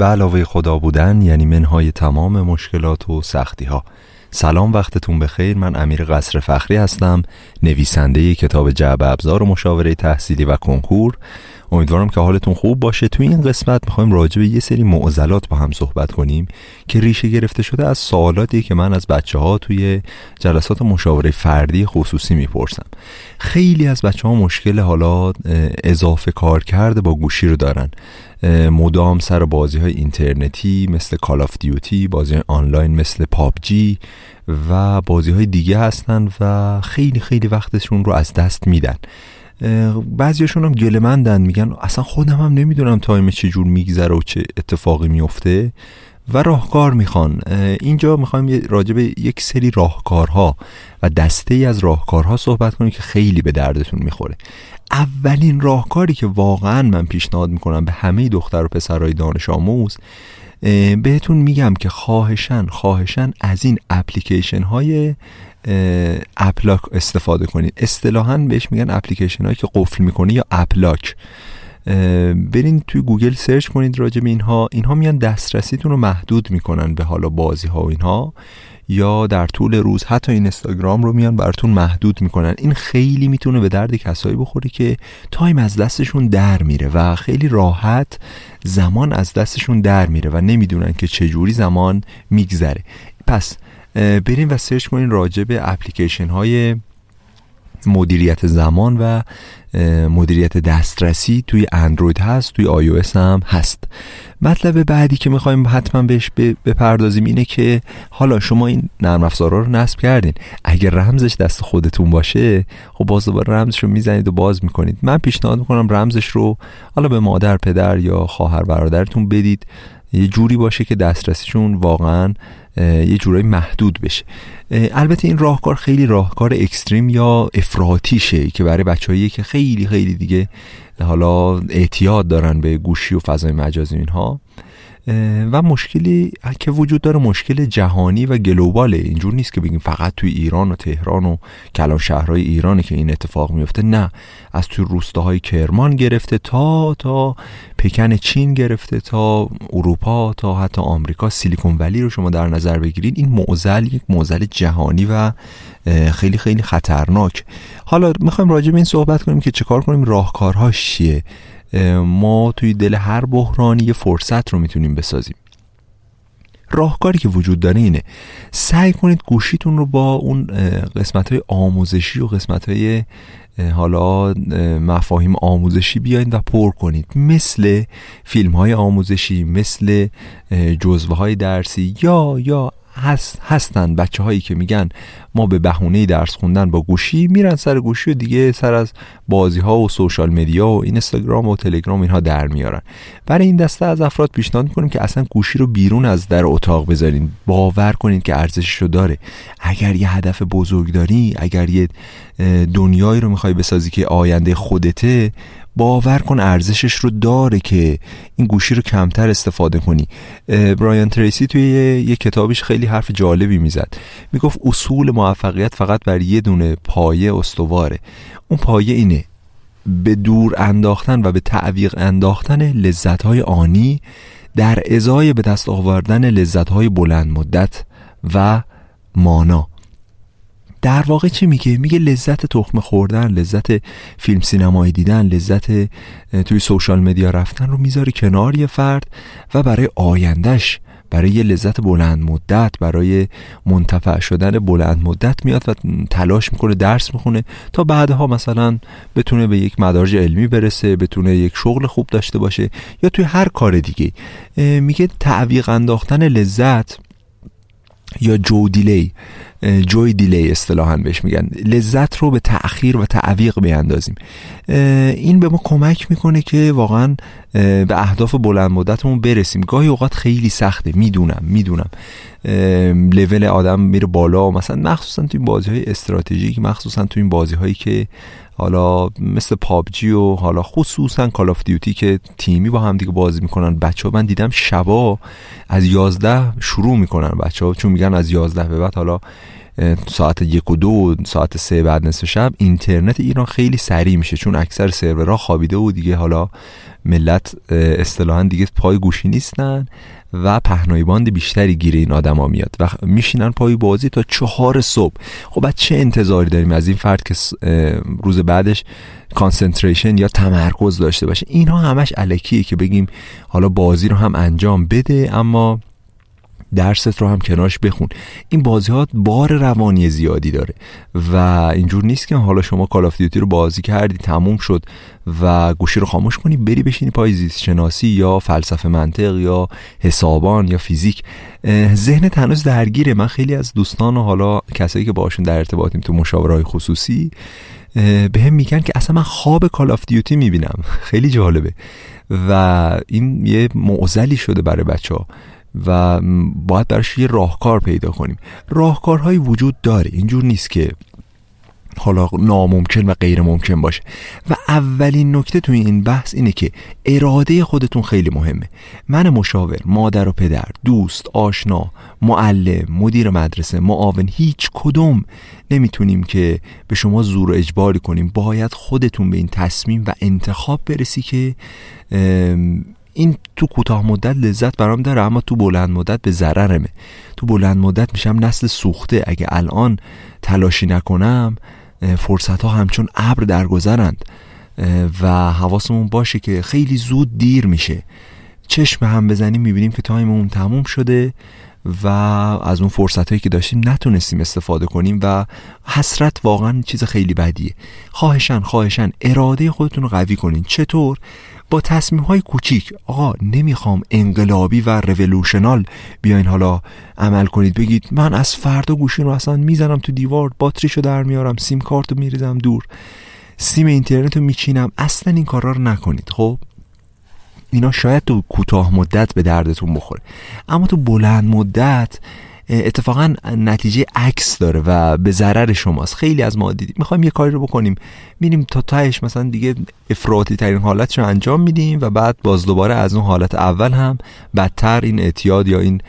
به علاوه خدا بودن یعنی منهای تمام مشکلات و سختی ها سلام وقتتون بخیر. من امیر قصر فخری هستم نویسنده کتاب جعب ابزار و مشاوره تحصیلی و کنکور. امیدوارم که حالتون خوب باشه. توی این قسمت می‌خوایم راجع به یه سری معضلات با هم صحبت کنیم که ریشه گرفته شده از سوالاتی که من از بچه ها توی جلسات مشاوره فردی خصوصی می‌پرسم. خیلی از بچه ها مشکل حالا اضافه کارکرد با گوشی رو دارن. مدام سر بازی های اینترنتی مثل Call of Duty بازی های آنلاین مثل PUBG و بازی های دیگه هستن و خیلی خیلی وقتشون رو از دست میدن. بعضیاشون هم گله‌مندن میگن اصلا خودم هم نمی‌دونم time چجور میگذره و چه اتفاقی میفته و راهکار می‌خوان. اینجا می‌خوایم راجع به یک سری راهکارها و دسته ای از راهکارها صحبت کنیم که خیلی به دردتون می‌خوره. اولین راهکاری که واقعا من پیشنهاد می‌کنم به همه دختر و پسرهای دانش آموز بهتون میگم که خواهشاً خواهشاً از این اپلیکیشن های app lock استفاده کنید. اصطلاحا بهش میگن اپلیکیشن هایی که قفل می‌کنه یا app lock برین توی گوگل search کنید راجع به اینها. اینها میان دسترسیتون رو محدود می‌کنن به حالا بازی ها و اینها یا در طول روز حتی این اینستاگرام رو میان براتون محدود می‌کنن. این خیلی می‌تونه به درد کسایی بخوره که time از دستشون در میره و خیلی راحت زمان از دستشون در میره و نمی‌دونن که چجوری زمان میگذره. پس بریم و search کنین راجع به اپلیکیشن های مدیریت زمان و مدیریت دسترسی توی اندروید هست توی آی هم هست. مطلب بعدی که می‌خوایم حتما بهش بپردازیم اینه که حالا شما این نرم افزارا رو نصب کردین. اگر رمزش دست خودتون باشه خب باز دوباره رمزش رو می‌زنید و باز می‌کنید. من پیشنهاد می‌کنم رمزش رو حالا به مادر پدر یا خواهر برادرتون بدید. یه جوری باشه که دسترسیشون واقعا یه جورایی محدود بشه. البته این راهکار خیلی راهکار اکستریم یا افراتیشه که برای بچه‌هایی که خیلی خیلی دیگه حالا اعتیاد دارن به گوشی و فضای مجازی اینها. و مشکلی که وجود داره مشکل جهانی و گلوباله. اینجور نیست که بگیم فقط توی ایران و تهران و کلان شهرهای ایرانه که این اتفاق میفته. نه از توی روستاهای کرمان گرفته تا تا پکن چین گرفته تا اروپا تا حتی آمریکا. سیلیکون ولی رو شما در نظر بگیرید این معضل یک معضل جهانی و خیلی خیلی خطرناک. حالا می‌خوایم راجع به این صحبت کنیم که چه کار کنیم راهکارهاش چیه؟ ما توی دل هر بحرانی یه فرصت رو می‌تونیم بسازیم. راهکاری که وجود داره اینه سعی کنید گوشیتون رو با اون قسمت های آموزشی و قسمت های حالا مفاهیم آموزشی بیاین و پر کنید. مثل فیلم های آموزشی مثل جزوه های درسی یا یا هست هستن. بچه هایی که میگن ما به بهونه درس خوندن با گوشی میرن سر گوشی و دیگه سر از بازی ها و سوشال مدیا و اینستاگرام و تلگرام اینها در میارن. برای این دسته از افراد پیشنهاد می‌کنیم که اصلا گوشی رو بیرون از در اتاق بذارین. باور کنید که ارزشش رو داره. اگر یه هدف بزرگ داری اگر یه دنیایی رو می‌خوای بسازی که آینده خودته باور کن ارزشش رو داره که این گوشی رو کمتر استفاده کنی. برایان تریسی توی یه کتابش خیلی حرف جالبی می‌زد. می‌گفت اصول موفقیت فقط بر یه دونه پایه استواره. اون پایه اینه به دور انداختن و به تعویق انداختن لذت های آنی در ازای به دست آوردن لذت های بلند مدت و مانا. در واقع چی میگه؟ میگه لذت تخم خوردن لذت فیلم سینمایی دیدن لذت توی سوشال مدیا رفتن رو می‌ذاره کنار یه فرد و برای آیندهش برای یه لذت بلند مدت برای منتفع شدن بلند مدت میاد و تلاش می‌کنه درس می‌خونه تا بعدها مثلا بتونه به یک مدارج علمی برسه بتونه یک شغل خوب داشته باشه یا توی هر کار دیگه. میگه تعویق انداختن لذت یا جو دیلی جوی دیلی اصطلاحا بهش میگن. لذت رو به تأخیر و تعویق بیاندازیم. این به ما کمک می‌کنه که واقعا به اهداف بلند مدتمون برسیم. گاهی اوقات خیلی سخته. می‌دونم می‌دونم. لول آدم میره بالا. مثلا مخصوصا تو این بازی های استراتژیک مخصوصا تو این بازی هایی که حالا مثل پابجی و حالا خصوصا کال آف دیوتی که تیمی با هم دیگه بازی می‌کنن. بچه ها من دیدم شبا از یازده شروع می‌کنن بچه ها چون میگن از یازده به بعد حالا ساعت یک و دو ساعت سه بعد نصف شب اینترنت ایران خیلی سریع میشه چون اکثر سرورها خوابیده و دیگه حالا ملت اصطلاحا دیگه پای گوشی نیستن و پهنای باند بیشتری گیر این آدما میاد و میشینن پای بازی تا چهار صبح. خب بعد چه انتظاری داریم از این فرد که روز بعدش concentration یا تمرکز داشته باشه؟ اینها همش الکیه که بگیم حالا بازی رو هم انجام بده اما درست رو هم کنارش بخون. این بازی ها بار روانی زیادی داره و اینجور نیست که حالا شما Call of Duty رو بازی کردی تموم شد و گوشی رو خاموش کنی بری بشینی پای زیست شناسی یا فلسفه منطق یا حسابان یا فیزیک. ذهن هنوز درگیره. من خیلی از دوستان و حالا کسایی که باشون در ارتباطیم تو مشاوره خصوصی بهم میگن که اصلا من خواب Call of Duty می‌بینم. خیلی جالبه. و این یه معزلی شده برای بچه ها و باید براش یه راهکار پیدا کنیم. راهکارهایی وجود داره اینجور نیست که حالا ناممکن و غیر ممکن باشه. و اولین نکته توی این بحث اینه که اراده خودتون خیلی مهمه. من مشاور مادر و پدر دوست آشنا معلم مدیر مدرسه معاون هیچ کدوم نمی‌تونیم که به شما زور و اجباری کنیم. باید خودتون به این تصمیم و انتخاب برسی که این تو کوتاه مدت لذت برام داره اما تو بلند مدت به ضررمه. تو بلند مدت میشم نسل سوخته. اگه الان تلاشی نکنم فرصت ها همچون ابر درگذرند و حواسمون باشه که خیلی زود دیر میشه. چشم هم بزنیم می‌بینیم که تایممون تموم شده و از اون فرصت هایی که داشتیم نتونستیم استفاده کنیم و حسرت واقعا چیز خیلی بدیه. خواهشن خواهشن اراده خودتون رو قوی کنین. چطور؟ با تصمیم های کوچیک آقا نمی‌خوام انقلابی و رولوشنال بیاین حالا عمل کنید. بگید من از فردا گوشین رو اصلا می‌زنم تو دیوار باتریشو در میارم سیم کارت رو میریزم دور سیم اینترنت رو میچینم. اصلا این کارا رو نکنید. خب؟ اینا شاید تو کوتاه مدت به دردتون بخوره. اما تو بلند مدت اتفاقا نتیجه عکس داره و به ضرر شماست. خیلی از ما دیدیم می‌خوایم یه کاری رو بکنیم. میریم تا تهش مثلا دیگه افراطی ترین حالتش رو انجام میدیم و بعد باز دوباره از اون حالت اول هم بدتر این اعتیاد یا این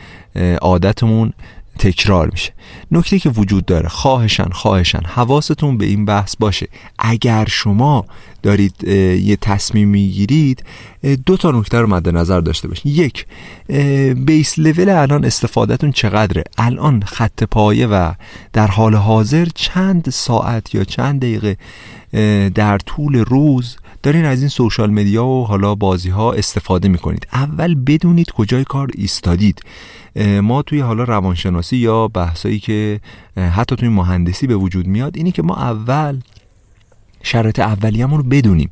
عادتمون تکرار میشه. نکته که وجود داره خواهشن خواهشن حواستون به این بحث باشه. اگر شما دارید یه تصمیم می‌گیرید دو تا نکته رو مد نظر داشته باشید یک بیس لول الان استفادهتون چقدره؟ الان خط پایه و در حال حاضر چند ساعت یا چند دقیقه در طول روز دارین از این سوشال مدیا و حالا بازی ها استفاده می‌کنید. اول بدونید کجای کار ایستادید. ما توی حالا روانشناسی یا بحثایی که حتی توی مهندسی به وجود میاد اینی که ما اول شرط اولیه‌مون رو بدونیم.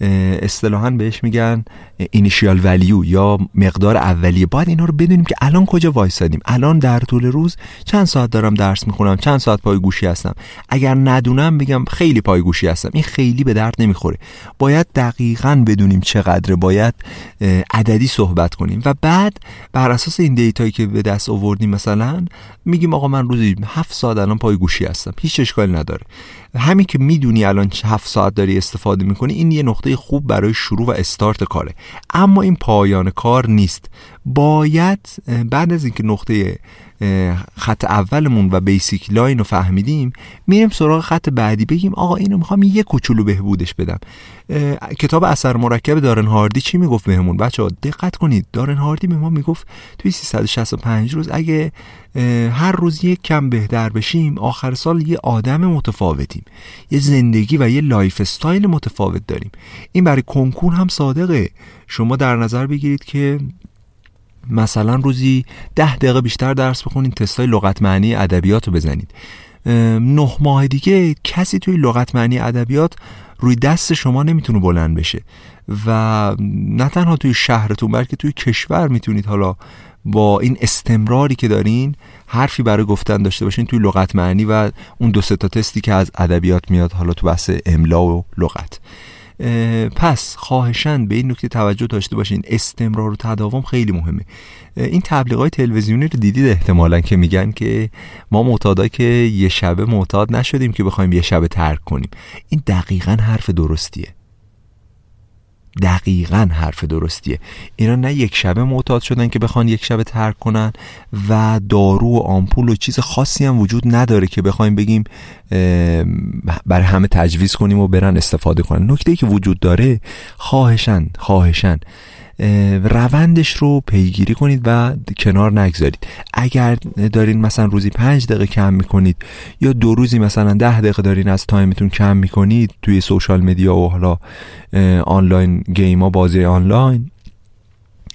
اصطلاحا بهش میگن اینیشیال ولیو یا مقدار اولیه. باید اینا رو بدونیم که الان کجا وایسادیم. الان در طول روز چند ساعت دارم درس می‌خونم چند ساعت پای گوشی هستم. اگر ندونم بگم خیلی پای گوشی هستم. این خیلی به درد نمی‌خوره. باید دقیقا بدونیم چقدره. باید عددی صحبت کنیم. و بعد بر اساس این دیتایی که به دست آوردیم مثلا میگیم آقا من روزی هفت ساعت الان پای گوشی هستم. هیچ اشکالی نداره. همین که می‌دونی الان هفت ساعت داری استفاده می‌کنی این یه نقطه خوب برای شروع و استارت کاره. اما این پایان کار نیست. باید بعد از اینکه نقطه خط اولمون و basic line رو فهمیدیم میریم سراغ خط بعدی بگیم آقا اینو می‌خوام یه کوچولو بهبودش بدم. کتاب اثر مرکب دارن هاردی چی می‌گفت بهمون؟ بچه ها دقت کنید. دارن هاردی به ما می‌گفت توی 365 روز اگه هر روز یک کم بهتر بشیم آخر سال یه آدم متفاوتیم. یه زندگی و یه lifestyle متفاوت داریم. این برای کنکور هم صادقه. شما در نظر بگیرید که مثلا روزی ده دقیقه بیشتر درس بخونید تستای لغت معنی ادبیات رو بزنید. نه ماه دیگه کسی توی لغت معنی ادبیات روی دست شما نمی‌تونه بلند بشه و نه تنها توی شهرتون بلکه توی کشور می‌تونید حالا با این استمراری که دارین حرفی برای گفتن داشته باشین توی لغت معنی و اون دو تا تستی که از ادبیات میاد حالا تو بحث املا و لغت. پس خواهشن به این نکته توجه داشته باشین. استمرار و تداوم خیلی مهمه. این تبلیغات تلویزیونی رو دیدید احتمالا که میگن که ما معتادا که یه شبه معتاد نشدیم که بخوایم یه شبه ترک کنیم. این دقیقا حرف درستیه. دقیقا حرف درستیه. اینا نه یک شبه معتاد شدن که بخوان یک شبه ترک کنن و دارو و آمپول و چیز خاصی هم وجود نداره که بخوایم بگیم برای همه تجویز کنیم و برن استفاده کنن. نکته‌ای که وجود داره خواهشاً خواهشاً روندش رو پیگیری کنید و کنار نگذارید. اگر دارین مثلا روزی پنج دقیقه کم می‌کنید یا دو روزی مثلا ده دقیقه دارین از time تون کم می‌کنید توی social media و حالا online game ها بازی آنلاین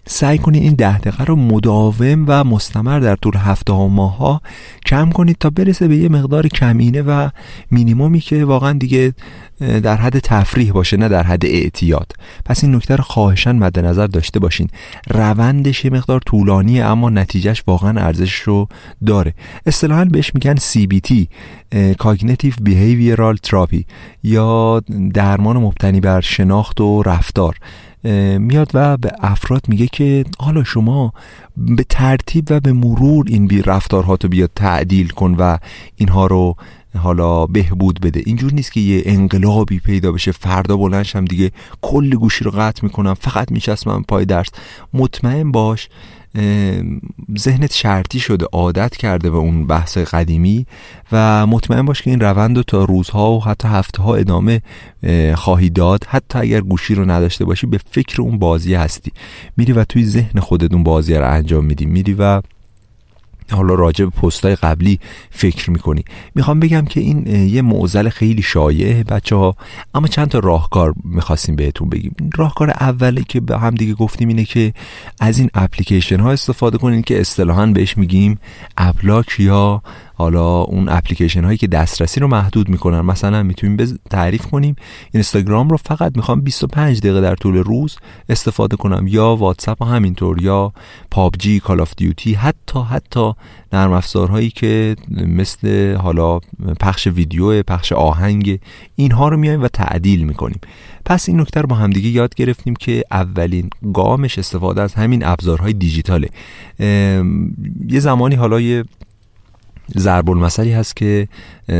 سعی کنید این ده دقیقه رو مداوم و مستمر در طول هفته ها ماه ها کم کنید تا برسه به یه مقدار کمینه و مینیمومی که واقعا دیگه در حد تفریح باشه نه در حد اعتیاد. پس این نکته رو خواهشن مد نظر داشته باشین. روندش یه مقدار طولانیه اما نتیجهش واقعا ارزش رو داره. اصطلاحا بهش میگن CBT Cognitive Behavioral Therapy یا درمان مبتنی بر شناخت و رفتار. میاد و به افراد میگه که حالا شما به ترتیب و به مرور این بی رفتارهاتو بیاد تعدیل کن و اینها رو حالا بهبود بده. اینجور نیست که یه انقلابی پیدا بشه فردا بلنشم دیگه کل گوشی رو قطع می‌کنم فقط میچسبم پای درس. مطمئن باش ذهنت شرطی شده عادت کرده به اون بحث قدیمی و مطمئن باش که این روند رو تا روزها و حتی هفته ها ادامه خواهی داد. حتی اگر گوشی رو نداشته باشی به فکر اون بازی هستی. میری و توی ذهن خودت اون بازی رو انجام میدی. میری و حالا راجع به پستای قبلی فکر می‌کنی. می‌خوام بگم که این یه معضل خیلی شایعه بچه ها اما چند تا راهکار می‌خواستیم بهتون بگیم. راهکار اولی که به هم دیگه گفتیم اینه که از این اپلیکیشن ها استفاده کنین که اصطلاحا بهش میگیم app lock یا حالا اون اپلیکیشن هایی که دسترسی رو محدود می‌کنن. مثلا می‌تونیم تعریف کنیم. اینستاگرام رو فقط می‌خوام 25 دقیقه در طول روز استفاده کنم. یا واتساپ همینطور یا PUBG Call of Duty حتی حتی نرم افزارهایی که مثل حالا پخش ویدیو پخش آهنگ اینها رو میایم و تعدیل می‌کنیم. پس این نکته رو با همدیگه یاد گرفتیم که اولین گامش استفاده از همین ابزارهای دیجیتاله. یه زمانی حالا یه ضرب المثلی هست که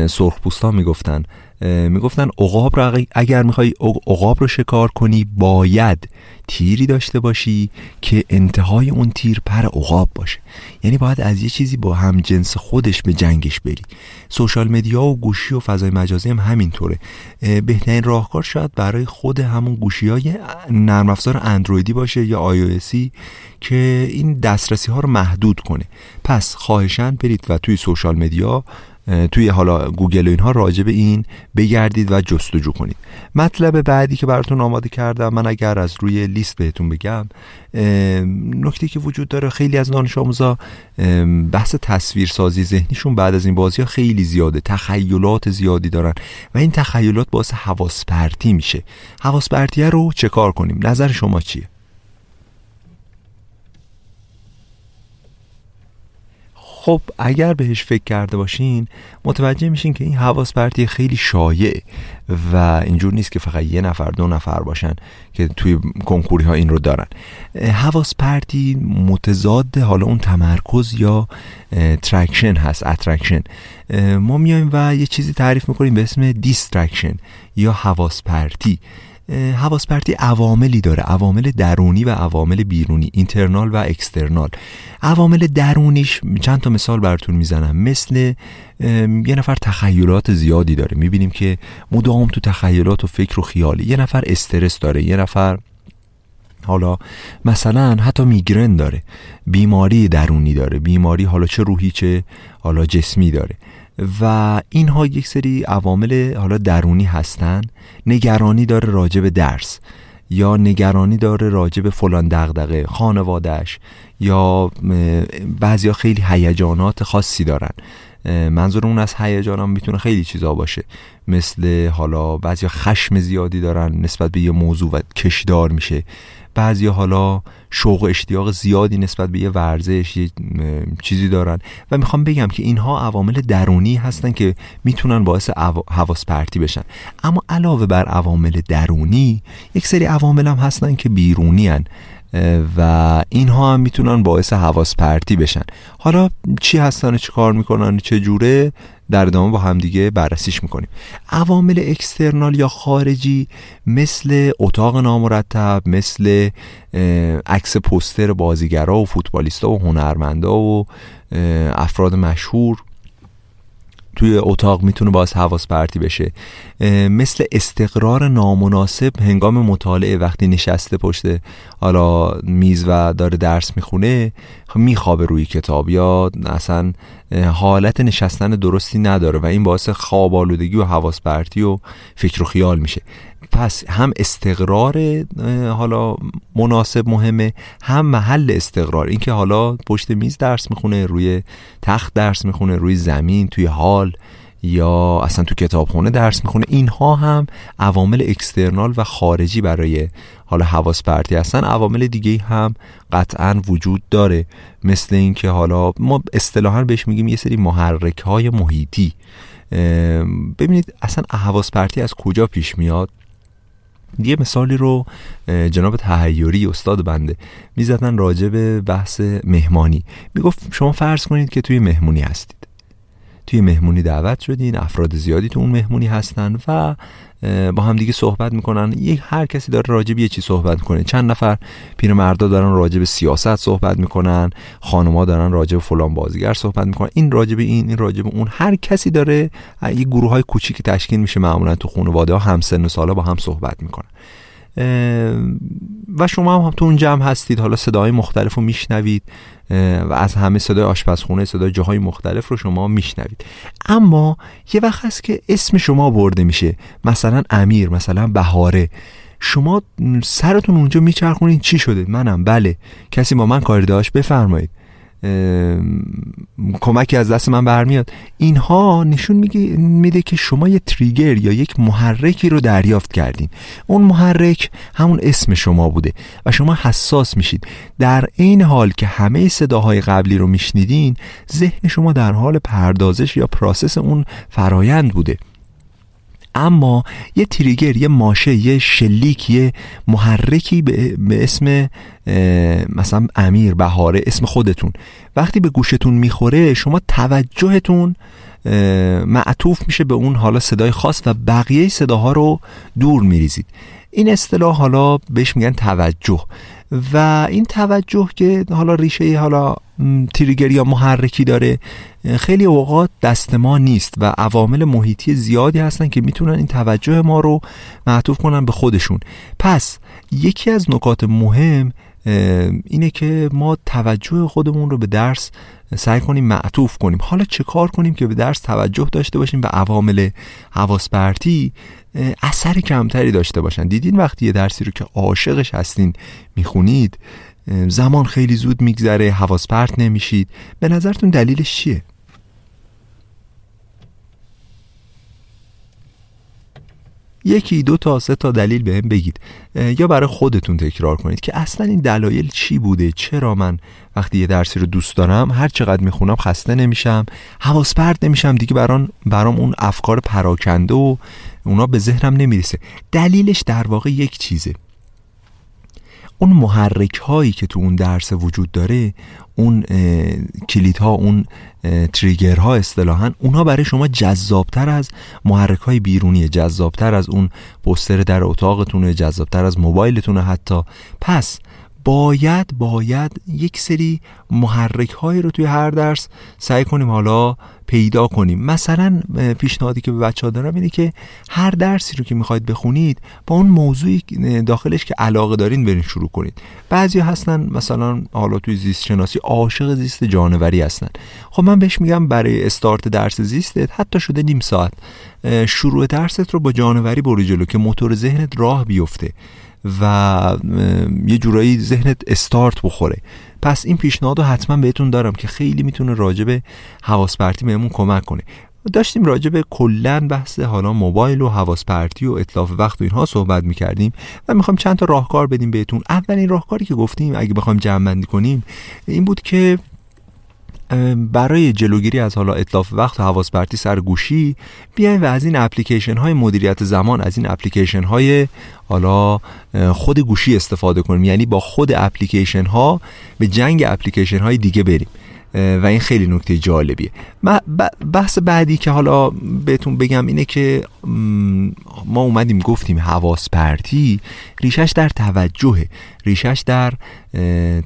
سرخپوستان می‌گفتن. می‌گفتن عقاب رو اگر می‌خوای عقاب رو شکار کنی باید تیری داشته باشی که انتهای اون تیر پر عقاب باشه. یعنی باید از یه چیزی با هم جنس خودش به جنگش بری. سوشال مدیا و گوشی و فضای مجازی هم همینطوره. بهترین راهکار شاید برای خود همون گوشی های نرم افزار اندرویدی باشه یا آی که این دسترسی ها رو محدود کنه. پس خواهشاً برید و توی social media توی حالا گوگل و اینها راجع به این بگردید و جستجو کنید. مطلب بعدی که براتون آماده کردم من اگر از روی لیست بهتون بگم نکته‌ای که وجود داره خیلی از دانش آموزا بحث تصویرسازی ذهنیشون بعد از این بازی ها خیلی زیاده تخیلات زیادی دارن و این تخیلات باعث حواس پرتی میشه. حواس پرتیه رو چه کار کنیم؟ نظر شما چیه؟ خب اگر بهش فکر کرده باشین متوجه میشین که این حواس پرتی خیلی شایع و اینجور نیست که فقط یه نفر دو نفر باشن که توی کنکوری ها این رو دارن. حواس پرتی متضاد حالا اون تمرکز یا traction هست attraction ما میایم و یه چیزی تعریف می‌کنیم به اسم distraction یا حواس پرتی. حواس پرتی عواملی داره. عوامل درونی و عوامل بیرونی اینترنال و اکسترنال. عوامل درونیش چند تا مثال براتون می‌زنم. مثل یه نفر تخیلات زیادی داره. می‌بینیم که مدام تو تخیلات و فکر و خیالی یه نفر استرس داره. یه نفر حالا مثلا حتی میگرن داره. بیماری درونی داره. بیماری حالا چه روحی چه حالا جسمی داره. و اینها یک سری عوامل حالا درونی هستن. نگرانی داره راجع به درس یا نگرانی داره راجع به فلان دغدغه خانوادهش یا بعضیا خیلی هیجانات خاصی دارن. منظور اون از هیجان می‌تونه خیلی چیزا باشه. مثل حالا بعضیا خشم زیادی دارن نسبت به یه موضوع و کشدار میشه. بعضی حالا شوق و اشتیاق زیادی نسبت به یه ورزش یه چیزی دارن و می‌خوام بگم که اینها عوامل درونی هستن که می‌تونن باعث حواس پرتی بشن اما علاوه بر عوامل درونی یک سری عوامل هم هستن که بیرونی هن. و اینها هم می‌تونن باعث حواس پرتی بشن. حالا چی هستن چی کار می‌کنن چه جوره در ادامه با همدیگه بررسیش می‌کنیم. عوامل اکسترنال یا خارجی مثل اتاق نامرتب مثل عکس پوستر بازیگرا و فوتبالیستا و هنرمندا و افراد مشهور توی اتاق می‌تونه باز حواس پرتی بشه. مثل استقرار نامناسب هنگام مطالعه وقتی نشسته پشت حالا میز و داره درس می‌خونه خب میخوابه روی کتاب یا اصلا حالت نشستن درستی نداره و این باعث خواب آلودگی و حواس پرتی و فکر و خیال میشه. پس هم استقرار حالا مناسب مهمه هم محل استقرار. اینکه حالا پشت میز درس می‌خونه روی تخت درس می‌خونه روی زمین توی حال یا اصلا تو کتابخونه درس می‌خونه. اینها هم عوامل اکسترنال و خارجی برای حالا حواس پرتی هستن. عوامل دیگه هم قطعا وجود داره. مثل اینکه حالا ما اصطلاحا بهش میگیم یه سری محرک های محیطی ببینید اصلا حواس پرتی از کجا پیش میاد؟ یه مثالی رو جناب تهیوری استاد بنده می‌زدن راجع به بحث مهمانی. می‌گفت شما فرض کنید که توی مهمونی هستید. توی مهمونی دعوت شدین افراد زیادی تو اون مهمونی هستن و با هم دیگه صحبت می‌کنن. یک هر کسی داره راجب یه چی صحبت می‌کنه. چند نفر پیرمردا دارن راجب سیاست صحبت می‌کنن خانم‌ها دارن راجب فلان بازیگر صحبت می‌کنن. این راجب این این راجب اون. هر کسی داره یه گروه های کوچیک تشکیل میشه معمولا تو خانواده ها هم سن و سالا با هم صحبت می‌کنن. و شما هم, تو اون جمع هستید. حالا صدای مختلف رو میشنوید و از همه صدای آشپزخونه صدای جاهای مختلف رو شما میشنوید. اما یه وقت هست که اسم شما برده میشه. مثلا امیر مثلا بهاره. شما سرتون اونجا میچرخونید چی شده؟ منم. بله. کسی با من کاری داشت؟ بفرمایید. کمکی از دست من برمیاد. اینها نشون میده که شما یه تریگر یا یک محرکی رو دریافت کردین. اون محرک همون اسم شما بوده و شما حساس میشید. در این حال که همه صداهای قبلی رو میشنیدین ذهن شما در حال پردازش یا پراسس اون فرایند بوده. اما یه تریگر یه ماشه یه شلیک یه محرکی به, اسم مثلا امیر بهاره اسم خودتون. وقتی به گوشتون می‌خوره شما توجهتون معطوف میشه به اون حالا صدای خاص و بقیه صداها رو دور میریزید. این اصطلاح حالا بهش میگن توجه. و این توجه که حالا ریشه حالا تریگر یا محرکی داره خیلی اوقات دست ما نیست و عوامل محیطی زیادی هستن که می‌تونن این توجه ما رو معطوف کنن به خودشون. پس یکی از نکات مهم اینه که ما توجه خودمون رو به درس سعی کنیم معطوف کنیم. حالا چه کار کنیم که به درس توجه داشته باشیم به عوامل حواس پرتی اثر کمتری داشته باشن؟ دیدین وقتی یه درسی رو که عاشقش هستین می‌خونید زمان خیلی زود میگذره حواس پرت نمیشید. به نظرتون دلیلش چیه؟ یکی دو تا سه تا دلیل بهم بگید. یا برای خودتون تکرار کنید که اصلا این دلایل چی بوده؟ چرا من وقتی یه درسی رو دوست دارم هر چقدر می‌خونم خسته نمیشم حواس پرت نمیشم دیگه برام برام اون افکار پراکنده و اونا به ذهنم نمی‌رسه. دلیلش در واقع یک چیزه. اون محرک هایی که تو اون درس وجود داره اون کلیت ها اون تریگر ها اصطلاحا اونها برای شما جذابتر از محرک های بیرونی جذابتر از اون پوستر در اتاقتونه جذابتر از موبایلتونه حتی. پس باید باید یک سری محرک هایی رو توی هر درس سعی کنیم حالا پیدا کنیم. مثلا پیشنهادی که به بچه ها دارم اینه که هر درسی رو که می‌خواید بخونید با اون موضوعی داخلش که علاقه دارین برین شروع کنید. بعضی هستن مثلا حالا توی زیست شناسی عاشق زیست جانوری هستن. خب من بهش میگم برای استارت درس زیستت حتی شده نیم ساعت. شروع درست رو با جانوری برو جلو که موتور ذهنت راه بیفته. و یه جورایی ذهنت استارت بخوره. پس این پیشنهاد رو حتما بهتون دارم که خیلی می‌تونه راجب حواس پرتی بهمون کمک کنه. داشتیم راجع به کلا بحث حالا موبایل و حواس پرتی و اطلاف وقت و اینها صحبت می‌کردیم و می‌خوام چند تا راهکار بدیم بهتون. اولین راهکاری که گفتیم اگه بخوایم جمع بندی کنیم این بود که برای جلوگیری از حالا اطلاف وقت و حواس پرتی سر گوشی بیایم و از این اپلیکیشن های مدیریت زمان از این اپلیکیشن های حالا خود گوشی استفاده کنیم. یعنی با خود اپلیکیشن ها به جنگ اپلیکیشن های دیگه بریم. و این خیلی نکته جالبیه. بحث بعدی که حالا بهتون بگم اینه که ما اومدیم گفتیم حواس پرتی ریشش در توجهه. ریشش در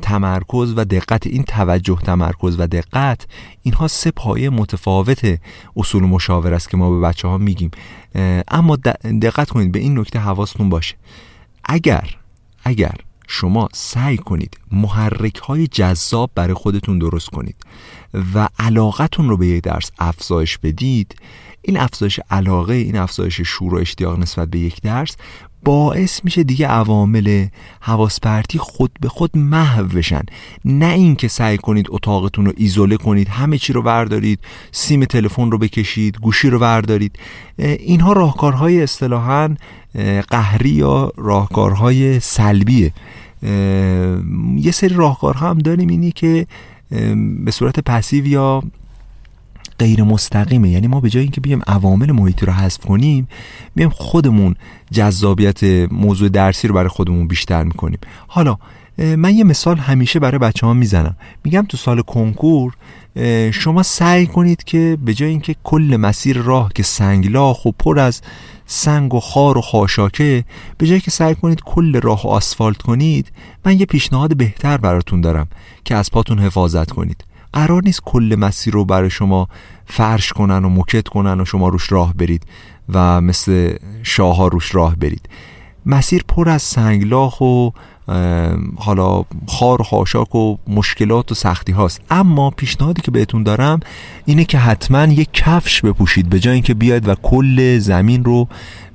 تمرکز و دقت. این توجه تمرکز و دقت اینها سه پایه متفاوت اصول مشاور است که ما به بچه ها میگیم اما دقت کنید به این نکته حواستون باشه. اگر اگر شما سعی کنید محرک های جذاب برای خودتون درست کنید و علاقتون رو به یک درس افزایش بدید. این افزایش علاقه این افزایش شور و اشتیاق نسبت به یک درس باعث میشه دیگه عوامل حواس پرتی خود به خود محو بشن. نه اینکه سعی کنید اتاقتون رو ایزوله کنید همه چی رو بردارید سیم تلفن رو بکشید گوشی رو بردارید. اینها راهکارهای اصطلاحا قهری یا راهکارهای سلبیه یه سری راهکارها هم داریم اینی که به صورت پسیو یا غیر مستقیمه یعنی ما به جای اینکه بیایم عوامل محیطی رو حذف کنیم بیایم خودمون جذابیت موضوع درسی رو برای خودمون بیشتر می‌کنیم. حالا من یه مثال همیشه برای بچه ها می‌زنم. میگم تو سال کنکور شما سعی کنید که به جای اینکه کل مسیر راه که سنگلاخ و پر از سنگ و خار و خاشاکه به جایی که سعی کنید کل راه آسفالت کنید من یه پیشنهاد بهتر براتون دارم که از پاتون حفاظت کنید. قرار نیست کل مسیر رو برای شما فرش کنن و مکت کنن و شما روش راه برید و مثل شاه روش راه برید. مسیر پر از سنگلاخ و حالا خار و خاشاک و مشکلات و سختی هاست. اما پیشنهادی که بهتون دارم اینه که حتما یک کفش بپوشید به جای اینکه بیاید و کل زمین رو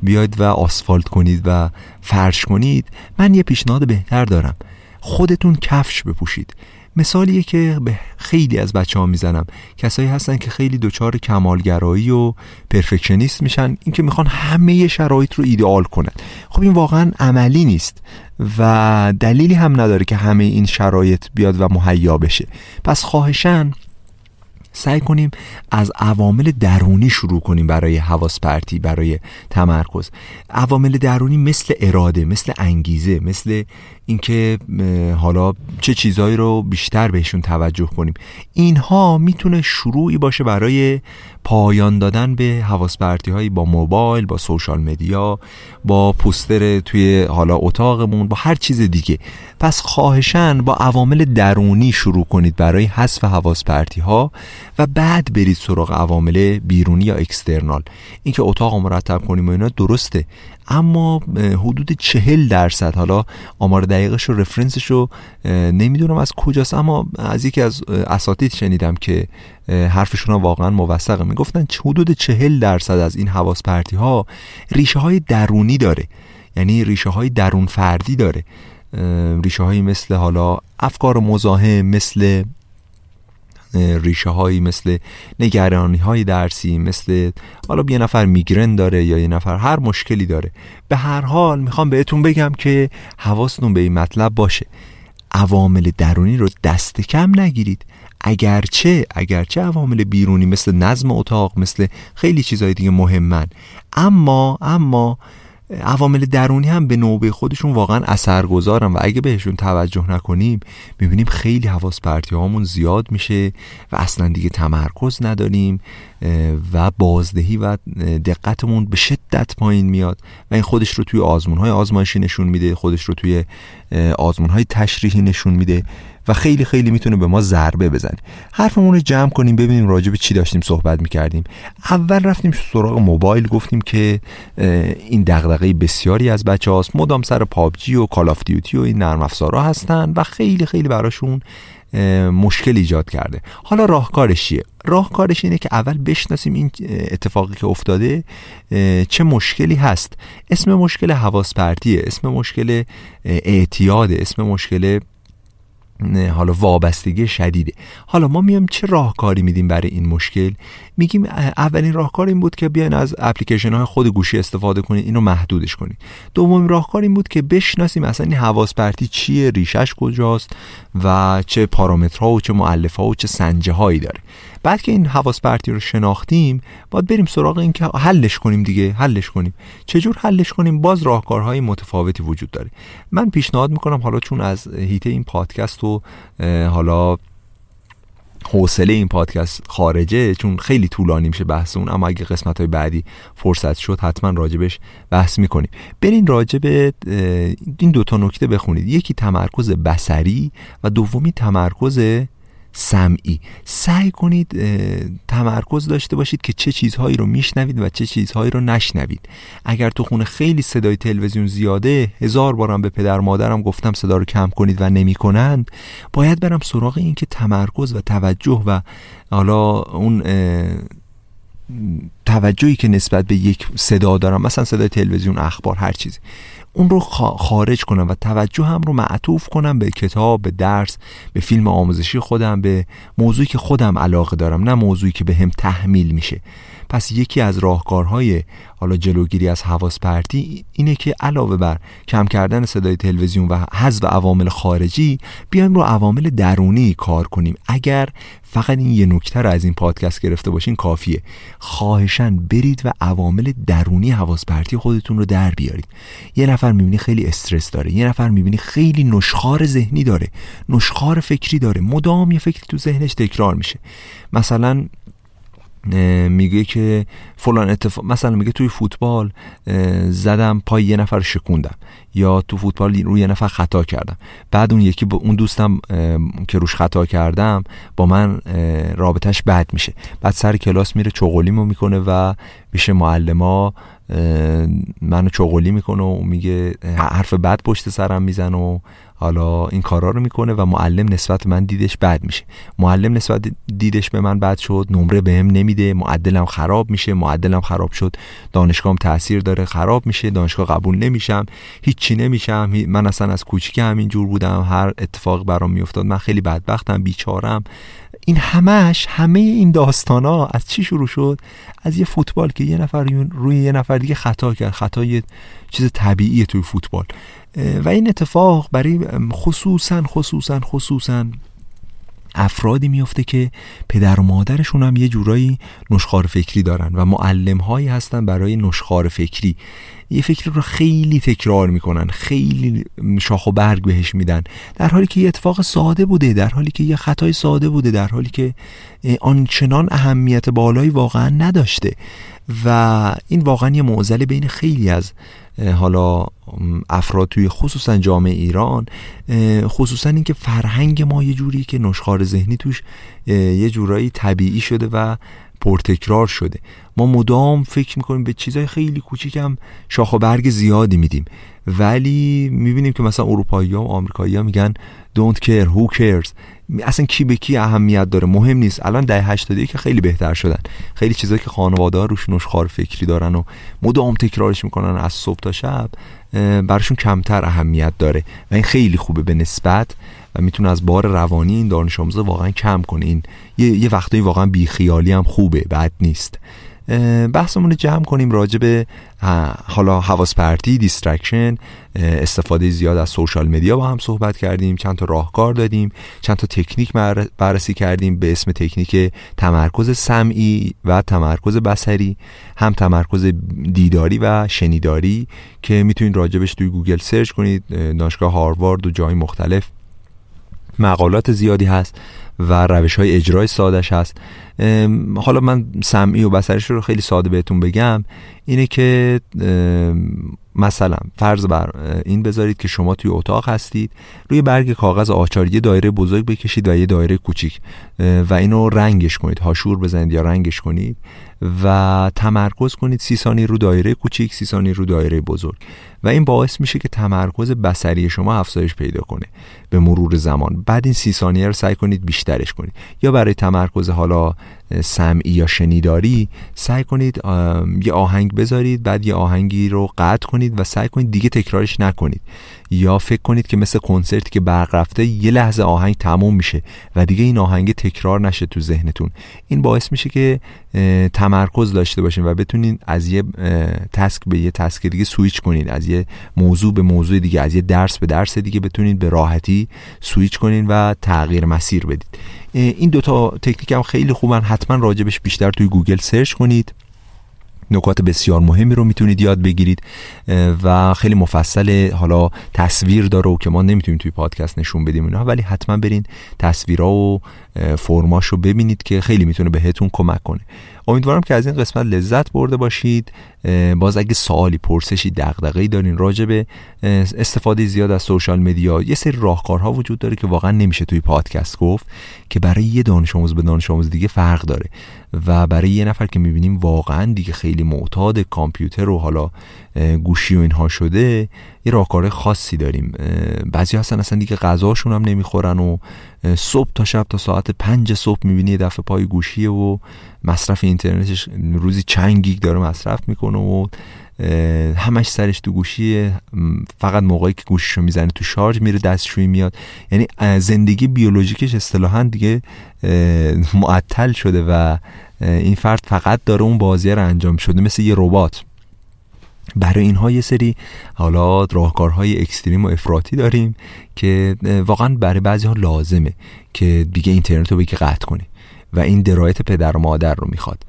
بیاید و آسفالت کنید و فرش کنید. من یه پیشنهاد بهتر دارم. خودتون کفش بپوشید. مثالیه که به خیلی از بچه ها می‌زنم. کسایی هستن که خیلی دچار کمالگرایی و پرفکشنیست میشن اینکه می‌خوان همه شرایط رو ایدئال کنن. خب این واقعا عملی نیست و دلیلی هم نداره که همه این شرایط بیاد و مهیا بشه. پس خواهشن سعی کنیم از عوامل درونی شروع کنیم برای حواس پرتی برای تمرکز. عوامل درونی مثل اراده مثل انگیزه مثل اینکه حالا چه چیزهایی رو بیشتر بهشون توجه کنیم. اینها می‌تونه شروعی باشه برای پایان دادن به حواس هایی با موبایل با سوشال مدیا با پوستر توی حالا اتاقمون با هر چیز دیگه. پس خواهشن با عوامل درونی شروع کنید برای حذف حواس ها و بعد برید سراغ عوامل بیرونی یا اکسترنال. اینکه اتاق مرتب کنیم و اینا درسته. اما حدود چهل درصد حالا آمار دقیقش و رفرنسش رو نمی‌دونم از کجاست اما از یکی از اساتید شنیدم که حرفشون واقعا موثقه. می‌گفتن حدود چهل درصد از این حواس پرتی ها ریشه های درونی داره. یعنی ریشه های درون فردی داره. ریشه هایی مثل حالا افکار مزاحم مثل ریشه هایی مثل نگرانی های درسی مثل حالا یه نفر میگرن داره یا یه نفر هر مشکلی داره. به هر حال می‌خوام بهتون بگم که حواستون به این مطلب باشه. عوامل درونی رو دست کم نگیرید. اگرچه اگرچه عوامل بیرونی مثل نظم اتاق مثل خیلی چیزهای دیگه مهمن. اما اما عوامل درونی هم به نوبه خودشون واقعا اثرگذارن و اگه بهشون توجه نکنیم می‌بینیم خیلی حواس پرتی هامون زیاد میشه و اصلا دیگه تمرکز نداریم و بازدهی و دقتمون به شدت پایین میاد و این خودش رو توی آزمون های آزمایشی نشون میده خودش رو توی آزمون های تشریحی نشون میده. و خیلی خیلی می‌تونه به ما ضربه بزنه. حرفمون رو جمع کنیم ببینیم راجع به چی داشتیم صحبت می‌کردیم. اول رفتیم سراغ موبایل گفتیم که این دغدغه بسیاری از بچه هاست مدام سر پابجی و کال آف دیوتی و این نرم افزارها هستن و خیلی خیلی براشون مشکل ایجاد کرده. حالا راهکارش چیه؟ راهکارش اینه که اول بشناسیم این اتفاقی که افتاده چه مشکلی هست. اسم مشکل حواس پرتیه اسم مشکل اعتیاده اسم مشکل حالا وابستگی شدیده. حالا ما میایم چه راهکاری میدیم برای این مشکل؟ میگیم اولین راهکار این بود که بیاین از اپلیکیشن های خود گوشی استفاده کنید اینو محدودش کنید دومین راهکار این بود که بشناسیم اصلا این حواس پرتی چیه ریشش کجاست و چه پارامترها و چه ها و چه سنجه هایی داره. بعد که این حواس پرتی رو شناختیم باید بریم سراغ این که حلش کنیم دیگه حلش کنیم. چجور حلش کنیم؟ باز راهکارهای متفاوتی وجود داره. من پیشنهاد می‌کنم حالا چون از هیته این پادکست و حالا حوصله این پادکست خارجه چون خیلی طولانی میشه بحث اون اما اگه قسمت های بعدی فرصت شد حتما راجبش بحث می‌کنیم. برین راجب این دوتا نکته بخونید. یکی تمرکز بسری و دومی تمرکز سمعی. سعی کنید تمرکز داشته باشید که چه چیزهایی رو میشنوید و چه چیزهایی رو نشنوید. اگر تو خونه خیلی صدای تلویزیون زیاده هزار بارم به پدر مادرم گفتم صدا رو کم کنید و نمی‌کنند باید برم سراغ این که تمرکز و توجه و حالا اون توجهی که نسبت به یک صدا دارم مثلا صدای تلویزیون اخبار هر چیزی. اون رو خارج کنم و توجه هم رو معطوف کنم به کتاب به درس به فیلم آموزشی خودم به موضوعی که خودم علاقه دارم نه موضوعی که به هم تحمیل میشه. پس یکی از راهکارهای حالا جلوگیری از حواس پرتی اینه که علاوه بر کم کردن صدای تلویزیون و حذف عوامل خارجی بیایم رو عوامل درونی کار کنیم. اگر فقط این یه نکته رو از این پادکست گرفته باشین کافیه. خواهشن برید و عوامل درونی حواس پرتی خودتون رو در بیارید. یه نفر می‌بینی خیلی استرس داره یه نفر می‌بینی خیلی نشخار ذهنی داره نشخار فکری داره مدام یه فکری تو ذهنش تکرار میشه. مثلا میگه که فلان اتفاق مثلا میگه توی فوتبال زدم پای یه نفر شکوندم یا تو فوتبال روی یه نفر خطا کردم. بعد اون یکی با اون دوستم که روش خطا کردم با من رابطش بد میشه. بعد سر کلاس میره چغلیمو می‌کنه و میشه معلما منو چغلی می‌کنه و میگه حرف بد پشت سرم میزن و حالا این کارا رو می‌کنه و معلم نسبت من دیدش بد میشه. معلم نسبت دیدش به من بد شد نمره بهم نمیده معدلم خراب میشه معدلم خراب شد دانشگاهم تاثیر داره خراب میشه دانشگاه قبول نمیشم هیچی نمیشم من اصلا از کوچیک همین جور بودم هر اتفاق برام میافتاد من خیلی بدبختم بیچارم. این همش همه این داستان ها از چی شروع شد؟ از یه فوتبال که یه نفر روی یه نفر دیگه خطا کرد. خطا یه چیز طبیعیه توی فوتبال. و این اتفاق برای خصوصا خصوصا خصوصا افرادی میفته که پدر و مادرشون هم یه جورایی نشخار فکری دارن و معلم هایی هستن برای نشخار فکری. یه فکر رو خیلی تکرار می‌کنن خیلی شاخ و برگ بهش میدن. در حالی که یه اتفاق ساده بوده در حالی که یه خطای ساده بوده در حالی که آنچنان اهمیت بالایی واقعا نداشته و این واقعا یه معضل بین خیلی از حالا افراد توی خصوصا جامعه ایران خصوصا اینکه فرهنگ ما یه جوری که نشخار ذهنی توش یه جورایی طبیعی شده و پرتکرار شده. ما مدام فکر می‌کنیم به چیزهای خیلی کوچیکم شاخ و برگ زیادی میدیم. ولی می‌بینیم که مثلا اروپایی ها و آمریکایی ها میگن don't care who cares. اصلا کی به کی اهمیت داره؟ مهم نیست. الان ده 80 که خیلی بهتر شدن. خیلی چیزایی که خانواده ها روش نشخار فکری دارن و مدام تکرارش می‌کنن از صبح تا شب براشون کمتر اهمیت داره. و این خیلی خوبه به نسبت و می‌تونه از بار روانی این دانش آموزا واقعا کم کنه. این یه, یه وقتایی واقعا بیخیالی هم خوبه بد نیست. بحثمون رو جمع کنیم راجع به حالا حواس پرتی distraction استفاده زیاد از social media با هم صحبت کردیم چند تا راهکار دادیم چند تا تکنیک بررسی کردیم به اسم تکنیک تمرکز سمعی و تمرکز بصری هم تمرکز دیداری و شنیداری که می‌تونید راجبش توی گوگل search کنید دانشگاه هاروارد و جای مختلف مقالات زیادی هست و روش های اجرای سادش هست. حالا من سمعی و بسرش رو خیلی ساده بهتون بگم اینه که مثلا فرض بر این بذارید که شما توی اتاق هستید روی برگ کاغذ آچار یه دایره بزرگ بکشید و یه دایره کوچیک و اینو رنگش کنید هاشور بزنید یا رنگش کنید و تمرکز کنید سی ثانیه رو دایره کوچیک سی ثانیه رو دایره بزرگ. و این باعث میشه که تمرکز بسری شما افزایش پیدا کنه به مرور زمان. بعد این سی ثانیه رو سعی کنید بیشترش کنید. یا برای تمرکز حالا سمعی یا شنیداری سعی کنید یه آهنگ بذارید بعد یه آهنگی رو قطع کنید و سعی کنید دیگه تکرارش نکنید. یا فکر کنید که مثل کنسرتی که برق رفته یه لحظه آهنگ تموم میشه و دیگه این آهنگ تکرار نشه تو ذهنتون. این باعث میشه که تمرکز داشته باشین و بتونین از یه تسک به یه تسک دیگه سویچ کنین. از یه موضوع به موضوع دیگه از یه درس به درس دیگه بتونین به راحتی سویچ کنین و تغییر مسیر بدید این دوتا تکنیک هم خیلی خوبن. حتما راجبش بیشتر توی گوگل search کنید. نکات بسیار مهمی رو می‌تونید یاد بگیرید و خیلی مفصل حالا تصویر داره و که ما نمی‌تونیم توی پادکست نشون بدیم اینا ولی حتما برین تصویرها و فرماش رو ببینید که خیلی می‌تونه بهتون کمک کنه. امیدوارم که از این قسمت لذت برده باشید. باز اگه سوالی پرسشی دغدغه‌ای دارین راجع به استفاده زیاد از سوشال مدیا یه سری راهکارها وجود داره که واقعا نمیشه توی پادکست گفت که برای یه دانش آموز به دانش آموز دیگه فرق داره. و برای یه نفر که می‌بینیم واقعا دیگه خیلی معتاد کامپیوتر و حالا گوشی و اینها شده یه راهکار خاصی داریم. بعضی هستن اصلا دیگه غذاشون هم نمی‌خورن و صبح تا شب تا ساعت پنج صبح می‌بینی دفعه پای گوشیه و مصرف اینترنتش روزی چند گیگ داره مصرف می‌کنه و همش سرش تو گوشیه. فقط موقعی که گوشیشو می‌زنه تو شارژ میره دستشویی میاد. یعنی زندگی بیولوژیکش اصطلاحا دیگه معطل شده و این فرد فقط داره اون بازی رو انجام شده مثل یه ربات. برای اینها یه سری حالا راهکارهای اکستریم و افراطی داریم که واقعا برای بعضی ها لازمه که دیگه اینترنت رو بگی قطع کنی و این درایت پدر و مادر رو می‌خواد.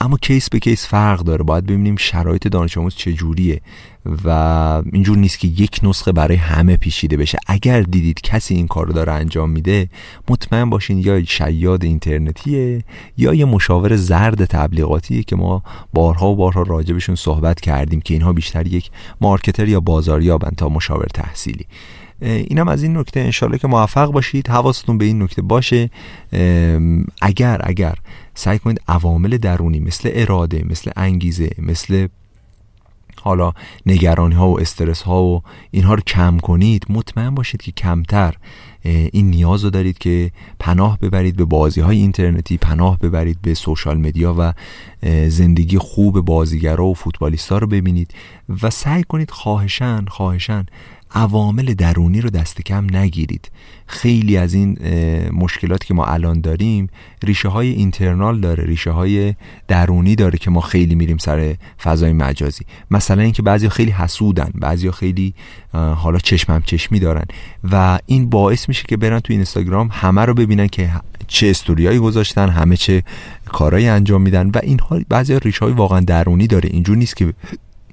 اما case به case فرق داره. باید ببینیم شرایط دانش آموز چجوریه. و اینجور نیست که یک نسخه برای همه پیچیده بشه. اگر دیدید کسی این کار رو داره انجام میده مطمئن باشین یا شیاد اینترنتیه یا یه مشاور زرد تبلیغاتیه که ما بارها و بارها راجبشون صحبت کردیم که اینها بیشتر یک marketer یا بازاریابن تا مشاور تحصیلی. اینم از این نکته. انشالله که موفق باشید. حواستون به این نکته باشه. اگر اگر سعی کنید عوامل درونی مثل اراده مثل انگیزه مثل حالا نگرانی ها و استرس ها و اینها رو کم کنید مطمئن باشید که کمتر این نیاز رو دارید که پناه ببرید به بازی های اینترنتی پناه ببرید به سوشال مدیا و زندگی خوب بازیگرا و فوتبالیستا رو ببینید و سعی کنید خواهشن خواهشن عوامل درونی رو دست کم نگیرید. خیلی از این مشکلات که ما الان داریم ریشه های اینترنال داره ریشه های درونی داره که ما خیلی میریم سر فضای مجازی. مثلا اینکه بعضی خیلی حسودن بعضی خیلی حالا چشمم چشمی دارن و این باعث میشه که برن تو اینستاگرام همه رو ببینن که چه استوریایی گذاشتن همه چه کارهایی انجام میدن و اینها بعضی ریشه های واقعا درونی داره. اینجور نیست که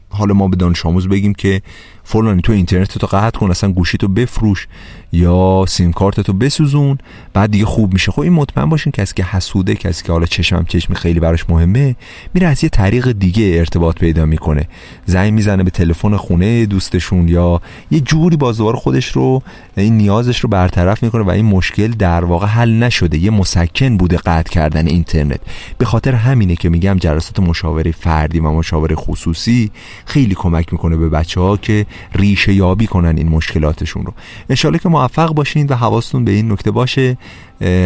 حالا ما به دانش آموز بگیم که فلانی تو اینترنت تو قطع کن اصلا گوشی تو بفروش یا سیم کارت تو بسوزون بعد دیگه خوب میشه. خب این مطمئن باشین کسی که حسوده کسی که حالا چشمم چشمی خیلی براش مهمه میره از یه طریق دیگه ارتباط پیدا می‌کنه. زنگ می‌زنه به تلفن خونه دوستشون یا یه جوری بازوار خودش رو این نیازش رو برطرف می‌کنه و این مشکل در واقع حل نشده. یه مسکن بوده قطع کردن اینترنت. به خاطر همینه که میگم جلسات مشاوره فردی و مشاوره خصوصی خیلی کمک می‌کنه به بچه ها که ریشه یابی کنن این مشکلاتشون رو. انشالله که موفق باشین و حواستون به این نکته باشه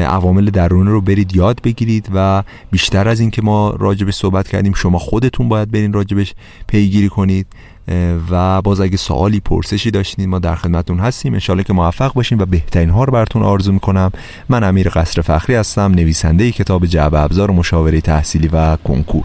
عوامل درونی رو برید یاد بگیرید و بیشتر از این که ما راجبش صحبت کردیم شما خودتون باید برین راجبش پیگیری کنید. و باز اگه سوالی پرسشی داشتین ما در خدمتتون هستیم. انشالله که موفق باشین و بهترین ها رو براتون آرزو می‌کنم. من امیر قصر فخری هستم نویسنده کتاب جعب ابزار مشاوره تحصیلی و کنکور.